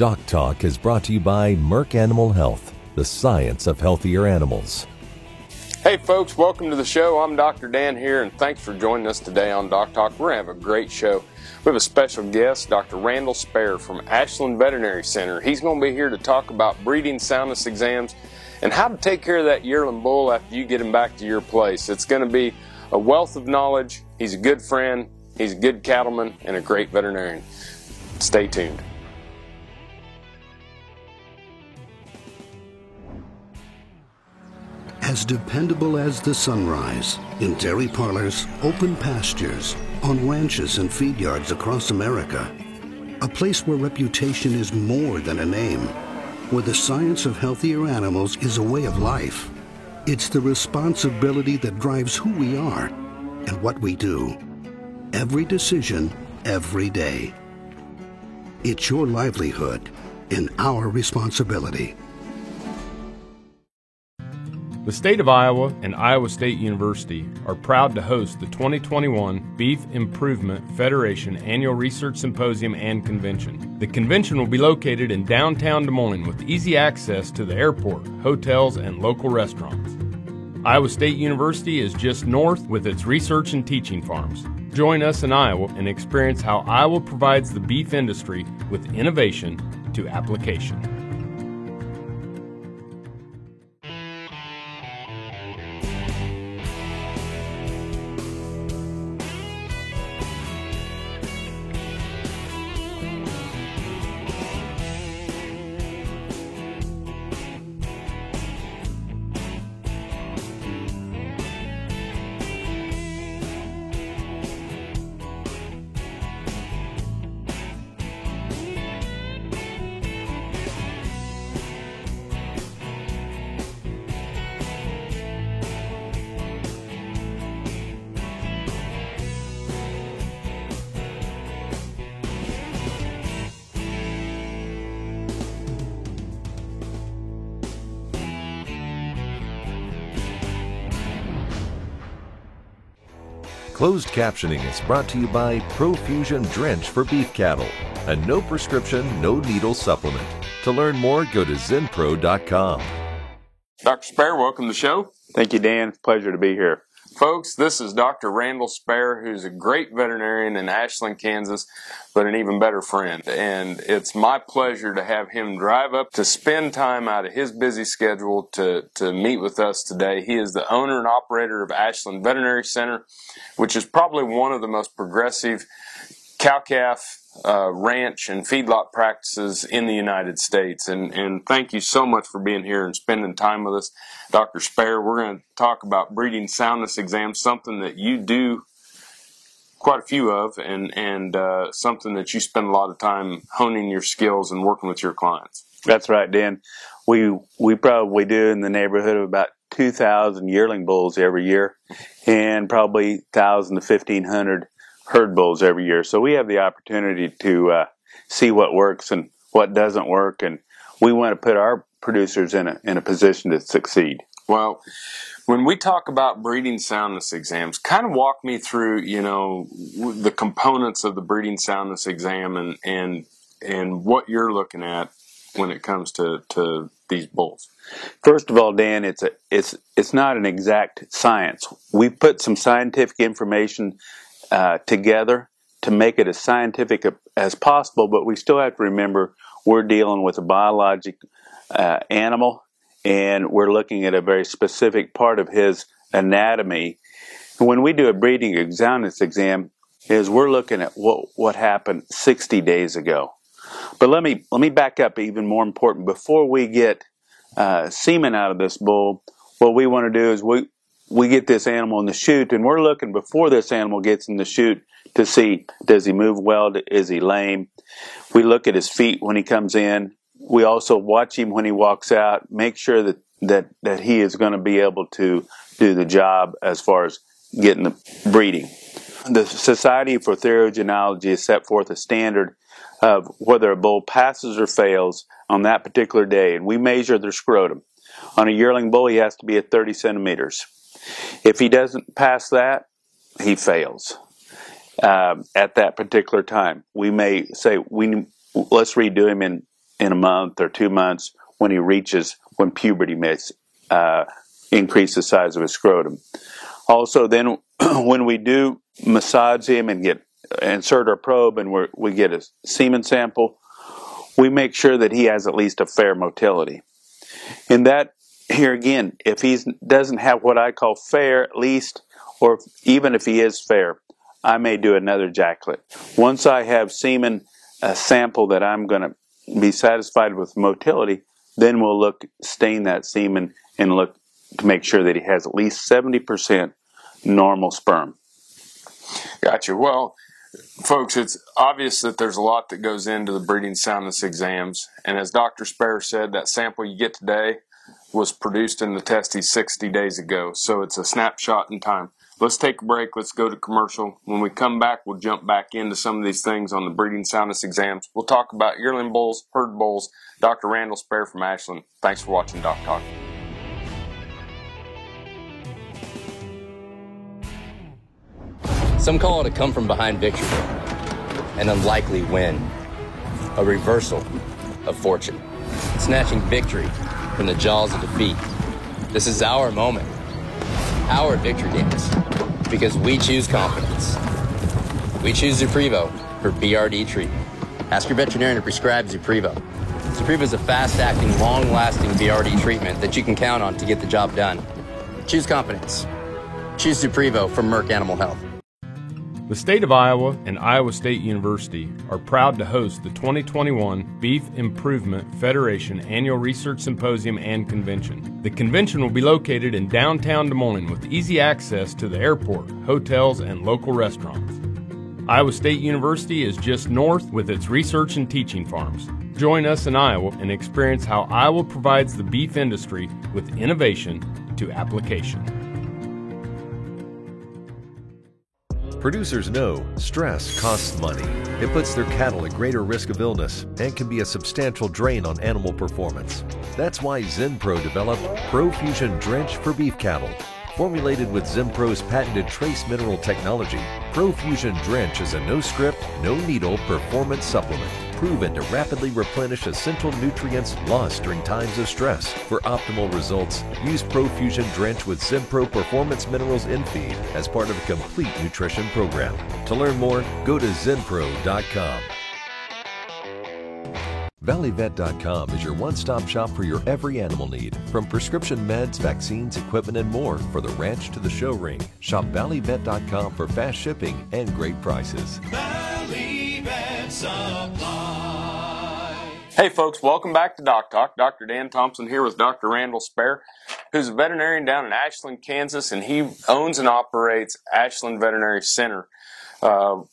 Doc Talk is brought to you by Merck Animal Health, the science of healthier animals. Hey folks, welcome to the show. I'm Dr. Dan here, and thanks for joining us today on Doc Talk. We're going to have a great show. We have a special guest, Dr. Randall Spare from Ashland Veterinary Center. He's going to be here to talk about breeding soundness exams and how to take care of that yearling bull after you get him back to your place. It's going to be a wealth of knowledge. He's a good friend, he's a good cattleman, and a great veterinarian. Stay tuned. As dependable as the sunrise, in dairy parlors, open pastures, on ranches and feed yards across America. A place where reputation is more than a name, where the science of healthier animals is a way of life. It's the responsibility that drives who we are and what we do. Every decision, every day. It's your livelihood and our responsibility. The state of Iowa and Iowa State University are proud to host the 2021 Beef Improvement Federation Annual Research Symposium and Convention. The convention will be located in downtown Des Moines with easy access to the airport, hotels, and local restaurants. Iowa State University is just north with its research and teaching farms. Join us in Iowa and experience how Iowa provides the beef industry with innovation to application. Closed captioning is brought to you by Profusion Drench for beef cattle, a no prescription, no needle supplement. To learn more, go to zinpro.com. Dr. Spare, welcome to the show. Thank you, Dan. Pleasure to be here. Folks, this is Dr. Randall Spare, who's a great veterinarian in Ashland, Kansas, but an even better friend. And it's my pleasure to have him drive up to spend time out of his busy schedule to, to meet with us today. He is the owner and operator of Ashland Veterinary Center, which is probably one of the most progressive cow calf uh, ranch and feedlot practices in the United States. And, and thank you so much for being here and spending time with us. Dr. Spare, we're going to talk about breeding soundness exams, something that you do quite a few of, and, and uh, something that you spend a lot of time honing your skills and working with your clients. That's right, Dan. We, we probably do in the neighborhood of about 2,000 yearling bulls every year and probably 1,000 to 1,500 herd bulls every year. So we have the opportunity to uh, see what works and what doesn't work, and we want to put our producers in a in a position to succeed. Well, when we talk about breeding soundness exams, kind of walk me through, you know, the components of the breeding soundness exam and and and what you're looking at when it comes to to these bulls. First of all, Dan, it's a it's it's not an exact science. We put some scientific information uh, together to make it as scientific as possible, but we still have to remember we're dealing with a biologic uh, animal and we're looking at a very specific part of his anatomy. When we do a breeding examiners exam, is we're looking at what what happened 60 days ago. But let me let me back up even more important. Before we get uh, semen out of this bull, what we want to do is we we get this animal in the chute, and we're looking before this animal gets in the chute to see does he move well, is he lame. We look at his feet when he comes in. We also watch him when he walks out, make sure that that that he is going to be able to do the job as far as getting the breeding. The Society for Theriogenology has set forth a standard of whether a bull passes or fails on that particular day, and we measure their scrotum. On a yearling bull, he has to be at 30 centimeters. If he doesn't pass that, he fails um, at that particular time. We may say we let's redo him in in a month or two months when he reaches when puberty makes uh, increase the size of his scrotum. Also, then when we do massage him and get insert our probe and we we get a semen sample, we make sure that he has at least a fair motility. In that, here again, if he doesn't have what I call fair, at least, or even if he is fair, I may do another ejaculate. Once I have semen, a sample that I'm going to be satisfied with motility, then we'll look, stain that semen and look to make sure that he has at least 70% normal sperm. Gotcha. Well, folks, it's obvious that there's a lot that goes into the breeding soundness exams. And as Dr. Spare said, that sample you get today was produced in the testes 60 days ago. So it's a snapshot in time. Let's take a break. Let's go to commercial. When we come back, we'll jump back into some of these things on the breeding soundness exams. We'll talk about yearling bulls, herd bulls. Dr. Randall Spare from Ashland. Thanks for watching Doc Talk. Some call it a come from behind victory, an unlikely win, a reversal of fortune, snatching victory from the jaws of defeat. This is our moment, our victory dance because we choose confidence. We choose Zuprevo for BRD treatment. Ask your veterinarian to prescribe Zuprevo. Zuprevo is a fast-acting, long-lasting BRD treatment that you can count on to get the job done. Choose confidence. Choose Zuprevo from Merck Animal Health. The state of Iowa and Iowa State University are proud to host the 2021 Beef Improvement Federation Annual Research Symposium and Convention. The convention will be located in downtown Des Moines with easy access to the airport, hotels, and local restaurants. Iowa State University is just north with its research and teaching farms. Join us in Iowa and experience how Iowa provides the beef industry with innovation to application. Producers know stress costs money. It puts their cattle at greater risk of illness and can be a substantial drain on animal performance. That's why Zinpro developed ProFusion Drench for beef cattle. Formulated with Zinpro's patented trace mineral technology, ProFusion Drench is a no script, no needle performance supplement proven to rapidly replenish essential nutrients lost during times of stress. For optimal results, use Profusion Drench with Zinpro Performance Minerals in feed as part of a complete nutrition program. To learn more, go to zinpro.com. ValleyVet.com is your one stop shop for your every animal need, from prescription meds, vaccines, equipment, and more for the ranch to the show ring. Shop ValleyVet.com for fast shipping and great prices. Valley Vet Supply. Hey folks, welcome back to Doc Talk. Dr. Dan Thompson here with Dr. Randall Spare, who's a veterinarian down in Ashland, Kansas, and he owns and operates Ashland Veterinary Center. Uh,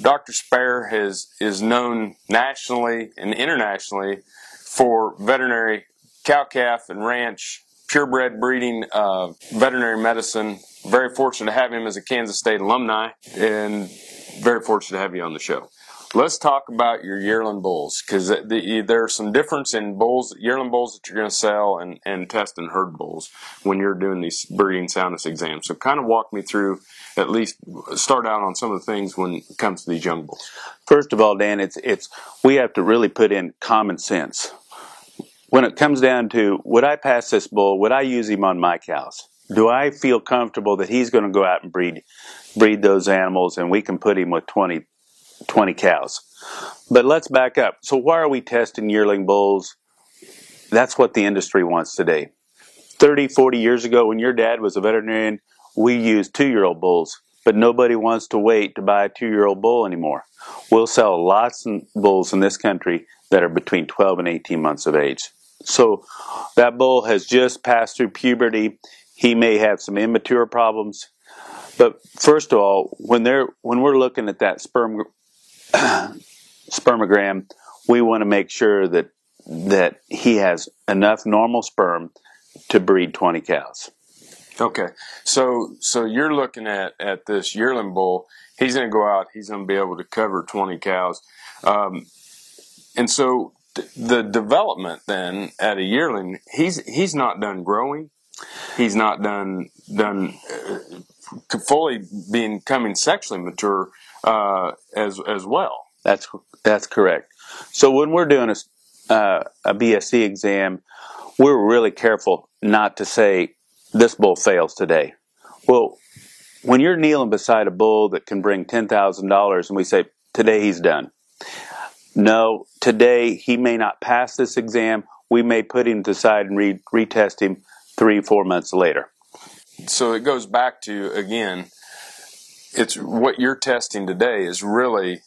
Dr. Spare has, is known nationally and internationally for veterinary cow calf and ranch purebred breeding uh, veterinary medicine. Very fortunate to have him as a Kansas State alumni and very fortunate to have you on the show. Let's talk about your yearling bulls because the, there's some difference in bulls, yearling bulls that you're going to sell and, and test in herd bulls when you're doing these breeding soundness exams. So kind of walk me through at least start out on some of the things when it comes to these young bulls. First of all, Dan, it's it's we have to really put in common sense. When it comes down to would I pass this bull, would I use him on my cows? Do I feel comfortable that he's going to go out and breed breed those animals and we can put him with 20 20 cows. But let's back up. So, why are we testing yearling bulls? That's what the industry wants today. 30, 40 years ago, when your dad was a veterinarian, we used two year old bulls, but nobody wants to wait to buy a two year old bull anymore. We'll sell lots of bulls in this country that are between 12 and 18 months of age. So, that bull has just passed through puberty. He may have some immature problems. But first of all, when they're when we're looking at that sperm spermogram, we want to make sure that that he has enough normal sperm to breed 20 cows. Okay, so so you're looking at at this yearling bull. He's going to go out. He's going to be able to cover 20 cows, um, and so th- the development then at a yearling, he's he's not done growing. He's not done done uh, fully coming sexually mature uh, as as well. That's that's correct. So when we're doing a uh, a BSE exam, we're really careful not to say this bull fails today. Well, when you're kneeling beside a bull that can bring $10,000 and we say, today he's done. No, today he may not pass this exam. We may put him to the side and re- retest him three, four months later. So it goes back to, again, it's what you're testing today is really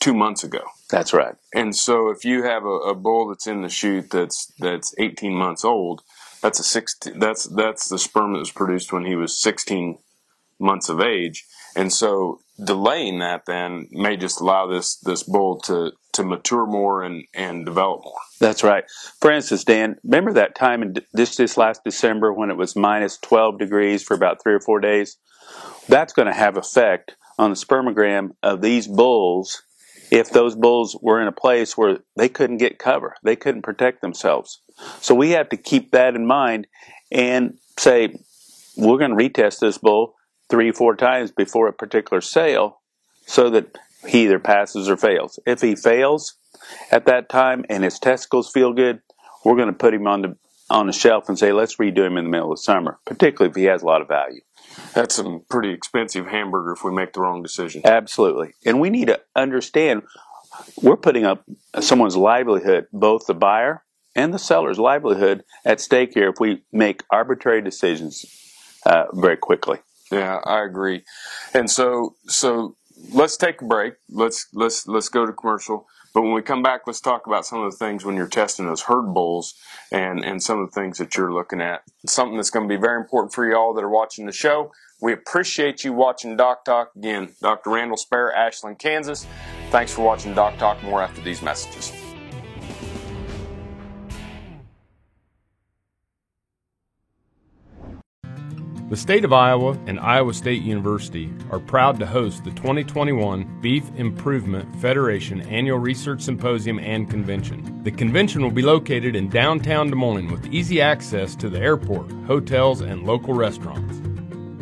two months ago. That's right. And so if you have a, a bull that's in the chute that's that's 18 months old, that's a 16 that's that's the sperm that was produced when he was 16 months of age. And so delaying that then may just allow this this bull to to mature more and and develop more. That's right. For instance, Dan, remember that time in this this last December when it was minus 12 degrees for about 3 or 4 days? That's going to have effect on the spermogram of these bulls if those bulls were in a place where they couldn't get cover, they couldn't protect themselves. So we have to keep that in mind and say, we're going to retest this bull three, four times before a particular sale so that he either passes or fails. If he fails at that time and his testicles feel good, we're going to put him on the on the shelf and say, let's redo him in the middle of summer, particularly if he has a lot of value. That's some pretty expensive hamburger if we make the wrong decision. Absolutely. And we need to understand we're putting up someone's livelihood, both the buyer and the seller's livelihood at stake here if we make arbitrary decisions uh, very quickly. Yeah, I agree. And so, so let's take a break. Let's let's let's go to commercial. But when we come back, let's talk about some of the things when you're testing those herd bulls and, and some of the things that you're looking at. Something that's going to be very important for you all that are watching the show. We appreciate you watching Doc Talk. Again, Dr. Randall Spare, Ashland, Kansas. Thanks for watching Doc Talk. More after these messages. The state of Iowa and Iowa State University are proud to host the 2021 Beef Improvement Federation Annual Research Symposium and Convention. The convention will be located in downtown Des Moines with easy access to the airport, hotels, and local restaurants.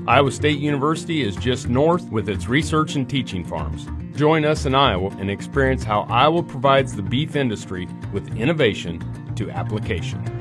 Iowa State University is just north with its research and teaching farms. Join us in Iowa and experience how Iowa provides the beef industry with innovation to application.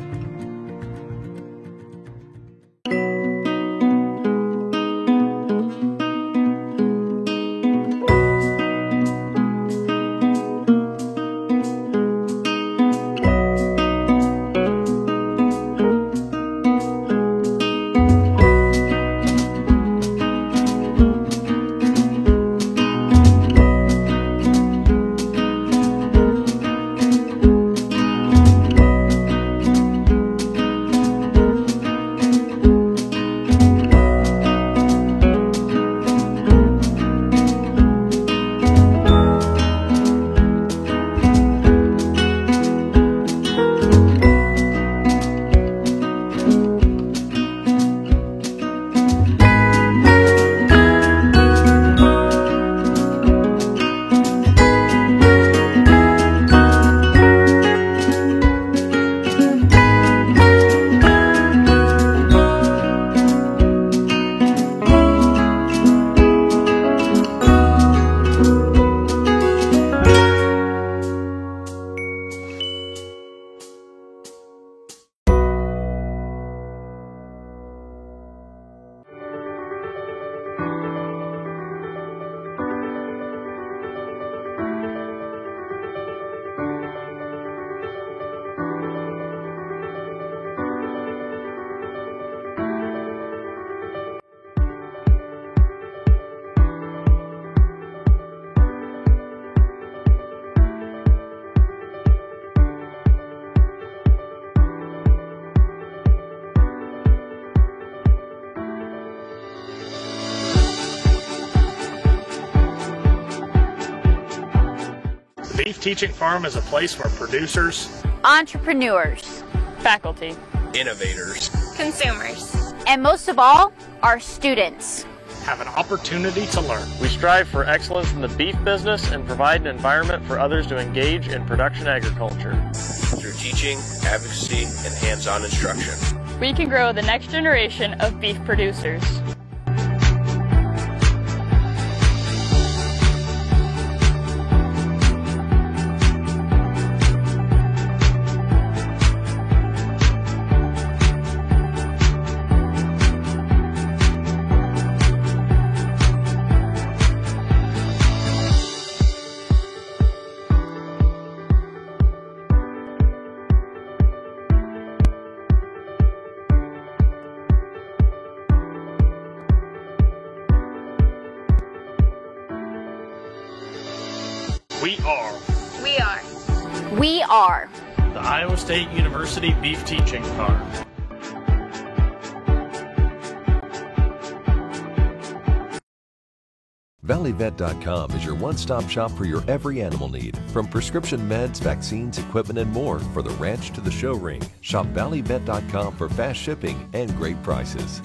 Beef Teaching Farm is a place where producers, entrepreneurs, faculty, innovators, consumers, and most of all, our students have an opportunity to learn. We strive for excellence in the beef business and provide an environment for others to engage in production agriculture. Through teaching, advocacy, and hands on instruction, we can grow the next generation of beef producers. We are. We are. We are. The Iowa State University Beef Teaching Farm. ValleyVet.com is your one stop shop for your every animal need, from prescription meds, vaccines, equipment, and more for the ranch to the show ring. Shop ValleyVet.com for fast shipping and great prices.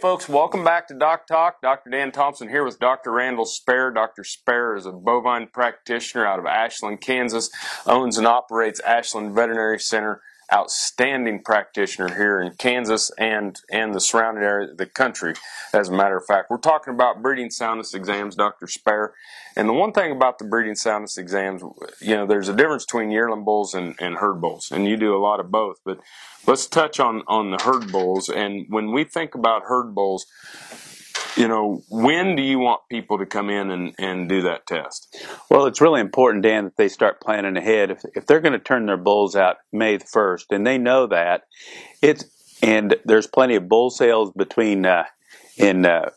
Folks, welcome back to Doc Talk. Dr. Dan Thompson here with Dr. Randall Spare. Dr. Spare is a bovine practitioner out of Ashland, Kansas, owns and operates Ashland Veterinary Center outstanding practitioner here in Kansas and and the surrounding area, of the country. As a matter of fact, we're talking about breeding soundness exams, Dr. Spare. And the one thing about the breeding soundness exams, you know, there's a difference between yearling bulls and, and herd bulls, and you do a lot of both. But let's touch on on the herd bulls. And when we think about herd bulls, you know, when do you want people to come in and, and do that test? Well, it's really important, Dan, that they start planning ahead. If, if they're going to turn their bulls out May the 1st, and they know that, it's, and there's plenty of bull sales between uh, in uh,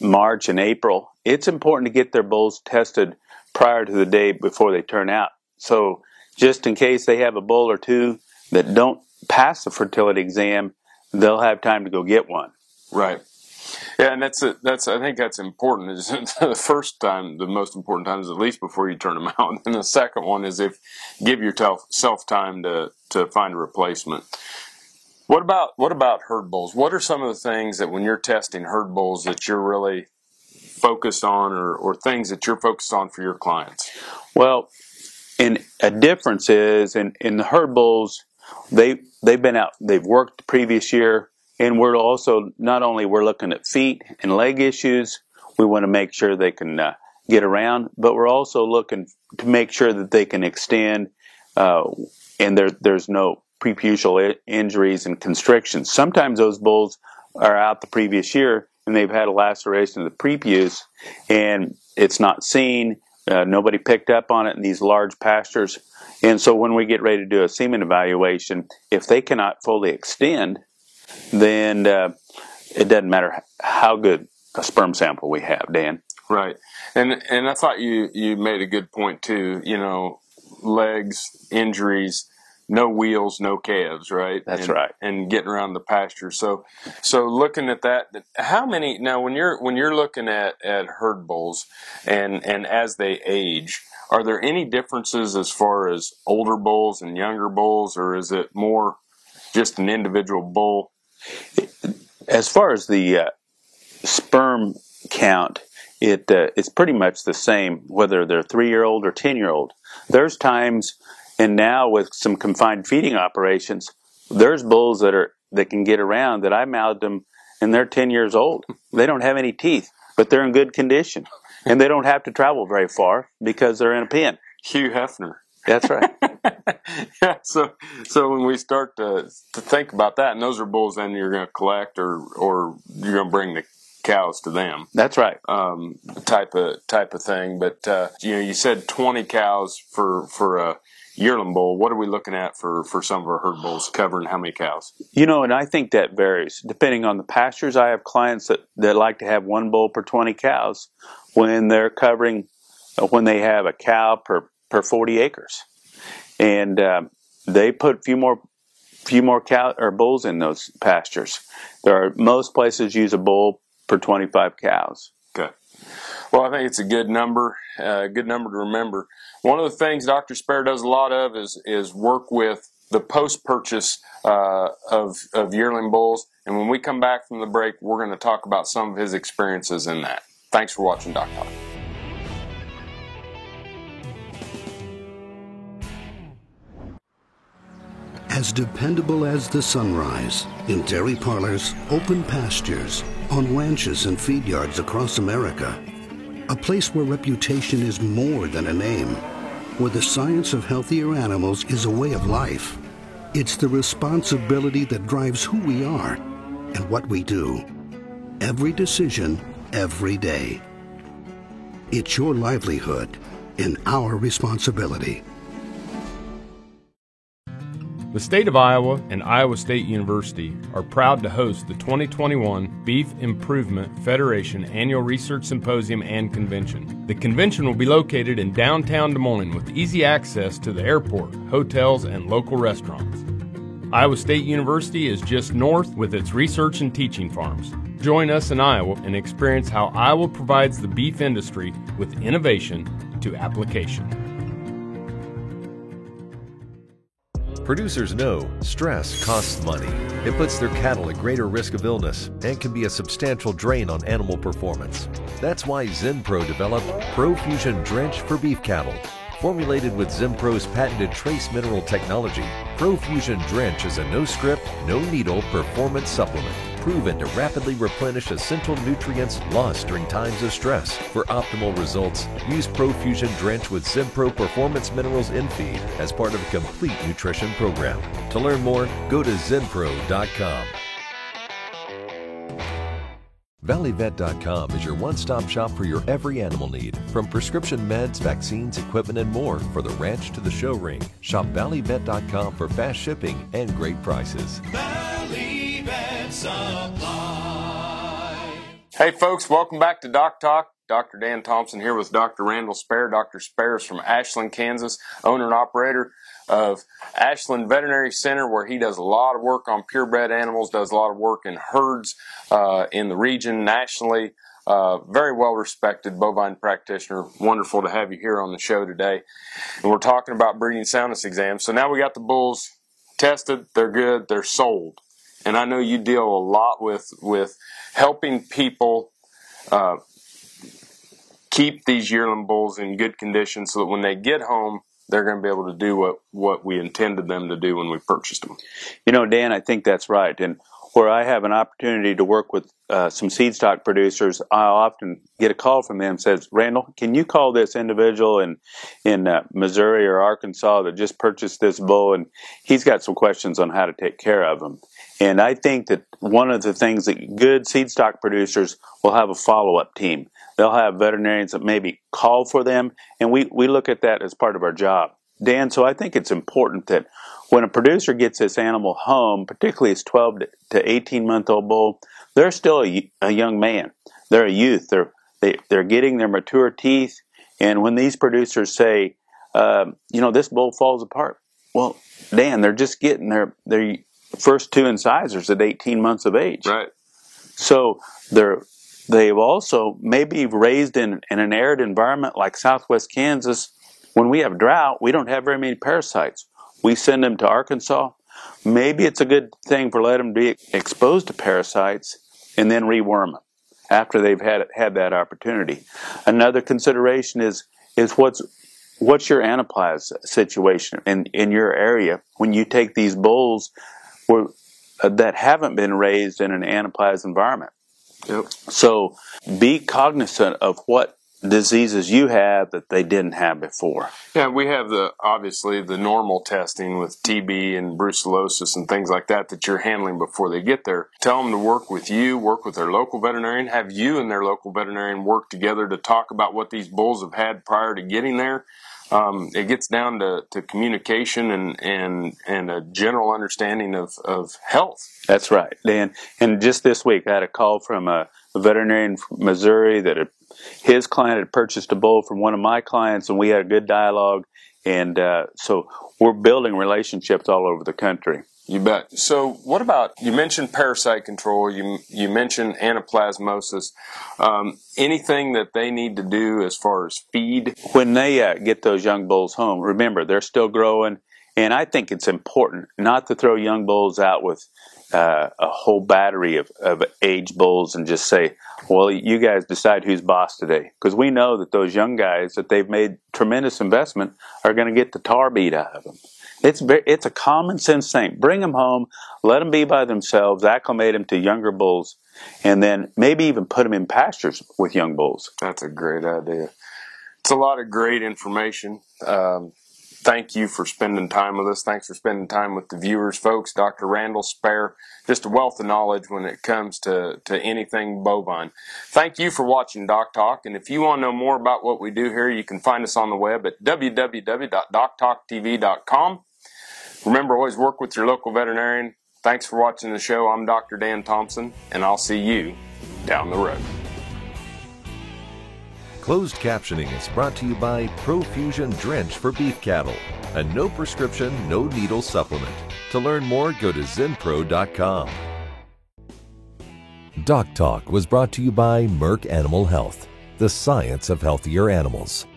March and April, it's important to get their bulls tested prior to the day before they turn out. So, just in case they have a bull or two that don't pass the fertility exam, they'll have time to go get one. Right. Yeah, and that's a, that's I think that's important. Is the first time, the most important time is at least before you turn them out, and the second one is if give yourself self time to to find a replacement. What about what about herd bulls? What are some of the things that when you're testing herd bulls that you're really focused on, or or things that you're focused on for your clients? Well, and a difference is in in the herd bulls, they they've been out, they've worked the previous year and we're also not only we're looking at feet and leg issues, we want to make sure they can uh, get around, but we're also looking to make sure that they can extend, uh, and there, there's no preputial injuries and constrictions. Sometimes those bulls are out the previous year and they've had a laceration of the prepuce, and it's not seen. Uh, nobody picked up on it in these large pastures. And so when we get ready to do a semen evaluation, if they cannot fully extend, then uh, it doesn't matter how good a sperm sample we have, Dan. Right, and and I thought you you made a good point too. You know, legs, injuries, no wheels, no calves, right? That's and, right. And getting around the pasture. So, so looking at that, how many now when you're when you're looking at at herd bulls and and as they age, are there any differences as far as older bulls and younger bulls, or is it more just an individual bull as far as the uh, sperm count, it uh, it's pretty much the same whether they're three year old or ten year old. There's times, and now with some confined feeding operations, there's bulls that are that can get around that I mouthed them, and they're ten years old. They don't have any teeth, but they're in good condition, and they don't have to travel very far because they're in a pen. Hugh Hefner. That's right. yeah. So, so when we start to to think about that, and those are bulls, then you're going to collect, or or you're going to bring the cows to them. That's right. Um, type of type of thing. But uh, you know, you said 20 cows for for a yearling bull. What are we looking at for for some of our herd bulls covering how many cows? You know, and I think that varies depending on the pastures. I have clients that that like to have one bull per 20 cows when they're covering when they have a cow per per 40 acres, and um, they put a few more few more cow or bulls in those pastures. There are most places use a bull per 25 cows. Okay. Well, I think it's a good number, uh, good number to remember. One of the things Dr. Spare does a lot of is is work with the post purchase uh, of of yearling bulls. And when we come back from the break, we're going to talk about some of his experiences in that. Thanks for watching Doc Talk. As dependable as the sunrise, in dairy parlors, open pastures, on ranches and feed yards across America. A place where reputation is more than a name, where the science of healthier animals is a way of life. It's the responsibility that drives who we are and what we do. Every decision, every day. It's your livelihood and our responsibility. The state of Iowa and Iowa State University are proud to host the 2021 Beef Improvement Federation Annual Research Symposium and Convention. The convention will be located in downtown Des Moines with easy access to the airport, hotels, and local restaurants. Iowa State University is just north with its research and teaching farms. Join us in Iowa and experience how Iowa provides the beef industry with innovation to application. Producers know stress costs money. It puts their cattle at greater risk of illness and can be a substantial drain on animal performance. That's why Zinpro developed ProFusion Drench for beef cattle. Formulated with Zinpro's patented trace mineral technology, ProFusion Drench is a no script, no needle performance supplement proven to rapidly replenish essential nutrients lost during times of stress. For optimal results, use ProFusion Drench with Zinpro Performance Minerals in feed as part of a complete nutrition program. To learn more, go to zinpro.com. ValleyVet.com is your one stop shop for your every animal need, from prescription meds, vaccines, equipment, and more for the ranch to the show ring. Shop ValleyVet.com for fast shipping and great prices. Vet Supply. Hey, folks, welcome back to Doc Talk. Dr. Dan Thompson here with Dr. Randall Spare. Dr. Spare is from Ashland, Kansas, owner and operator of Ashland Veterinary Center, where he does a lot of work on purebred animals, does a lot of work in herds uh, in the region nationally. Uh, very well respected bovine practitioner. Wonderful to have you here on the show today. And we're talking about breeding soundness exams. So now we got the bulls tested, they're good, they're sold. And I know you deal a lot with with helping people uh, keep these yearling bulls in good condition so that when they get home, they're going to be able to do what, what we intended them to do when we purchased them. You know, Dan, I think that's right. And where I have an opportunity to work with uh, some seed stock producers, I often get a call from them says, Randall, can you call this individual in in uh, Missouri or Arkansas that just purchased this bull, and he's got some questions on how to take care of them. And I think that one of the things that good seed stock producers will have a follow up team. They'll have veterinarians that maybe call for them, and we, we look at that as part of our job. Dan, so I think it's important that when a producer gets this animal home, particularly its 12 to 18 month old bull, they're still a, a young man. They're a youth. They're, they, they're getting their mature teeth. And when these producers say, uh, you know, this bull falls apart, well, Dan, they're just getting their, their first two incisors at 18 months of age. Right. So they're they've also maybe raised in, in an arid environment like southwest Kansas. When we have drought, we don't have very many parasites. We send them to Arkansas. Maybe it's a good thing for let them be exposed to parasites and then reworm them after they've had had that opportunity. Another consideration is is what's what's your anaplasm situation in in your area when you take these bulls where, uh, that haven't been raised in an anaplasm environment. Yep. So be cognizant of what diseases you have that they didn't have before. Yeah, we have the obviously the normal testing with TB and brucellosis and things like that that you're handling before they get there. Tell them to work with you, work with their local veterinarian, have you and their local veterinarian work together to talk about what these bulls have had prior to getting there. Um, it gets down to, to communication and, and and a general understanding of, of health. That's right, Dan. And just this week, I had a call from a, a veterinarian from Missouri that had, his client had purchased a bull from one of my clients, and we had a good dialogue. And uh, so we're building relationships all over the country. You bet. So, what about you mentioned parasite control? You you mentioned anaplasmosis. Um, anything that they need to do as far as feed? When they uh, get those young bulls home, remember they're still growing, and I think it's important not to throw young bulls out with uh, a whole battery of, of age bulls and just say, "Well, you guys decide who's boss today," because we know that those young guys that they've made tremendous investment are going to get the tar beat out of them. It's it's a common sense thing. Bring them home, let them be by themselves, acclimate them to younger bulls, and then maybe even put them in pastures with young bulls. That's a great idea. It's a lot of great information. Um, thank you for spending time with us. Thanks for spending time with the viewers, folks. Dr. Randall Spare, just a wealth of knowledge when it comes to, to anything bovine. Thank you for watching Doc Talk. And if you want to know more about what we do here, you can find us on the web at www.doctalktv.com. Remember, always work with your local veterinarian. Thanks for watching the show. I'm Dr. Dan Thompson, and I'll see you down the road. Closed captioning is brought to you by Profusion Drench for beef cattle, a no prescription, no needle supplement. To learn more, go to zinpro.com. Doc Talk was brought to you by Merck Animal Health, the science of healthier animals.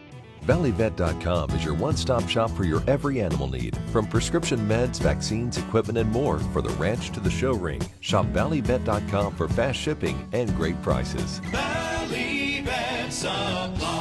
ValleyVet.com is your one stop shop for your every animal need, from prescription meds, vaccines, equipment, and more for the ranch to the show ring. Shop ValleyVet.com for fast shipping and great prices. Supply.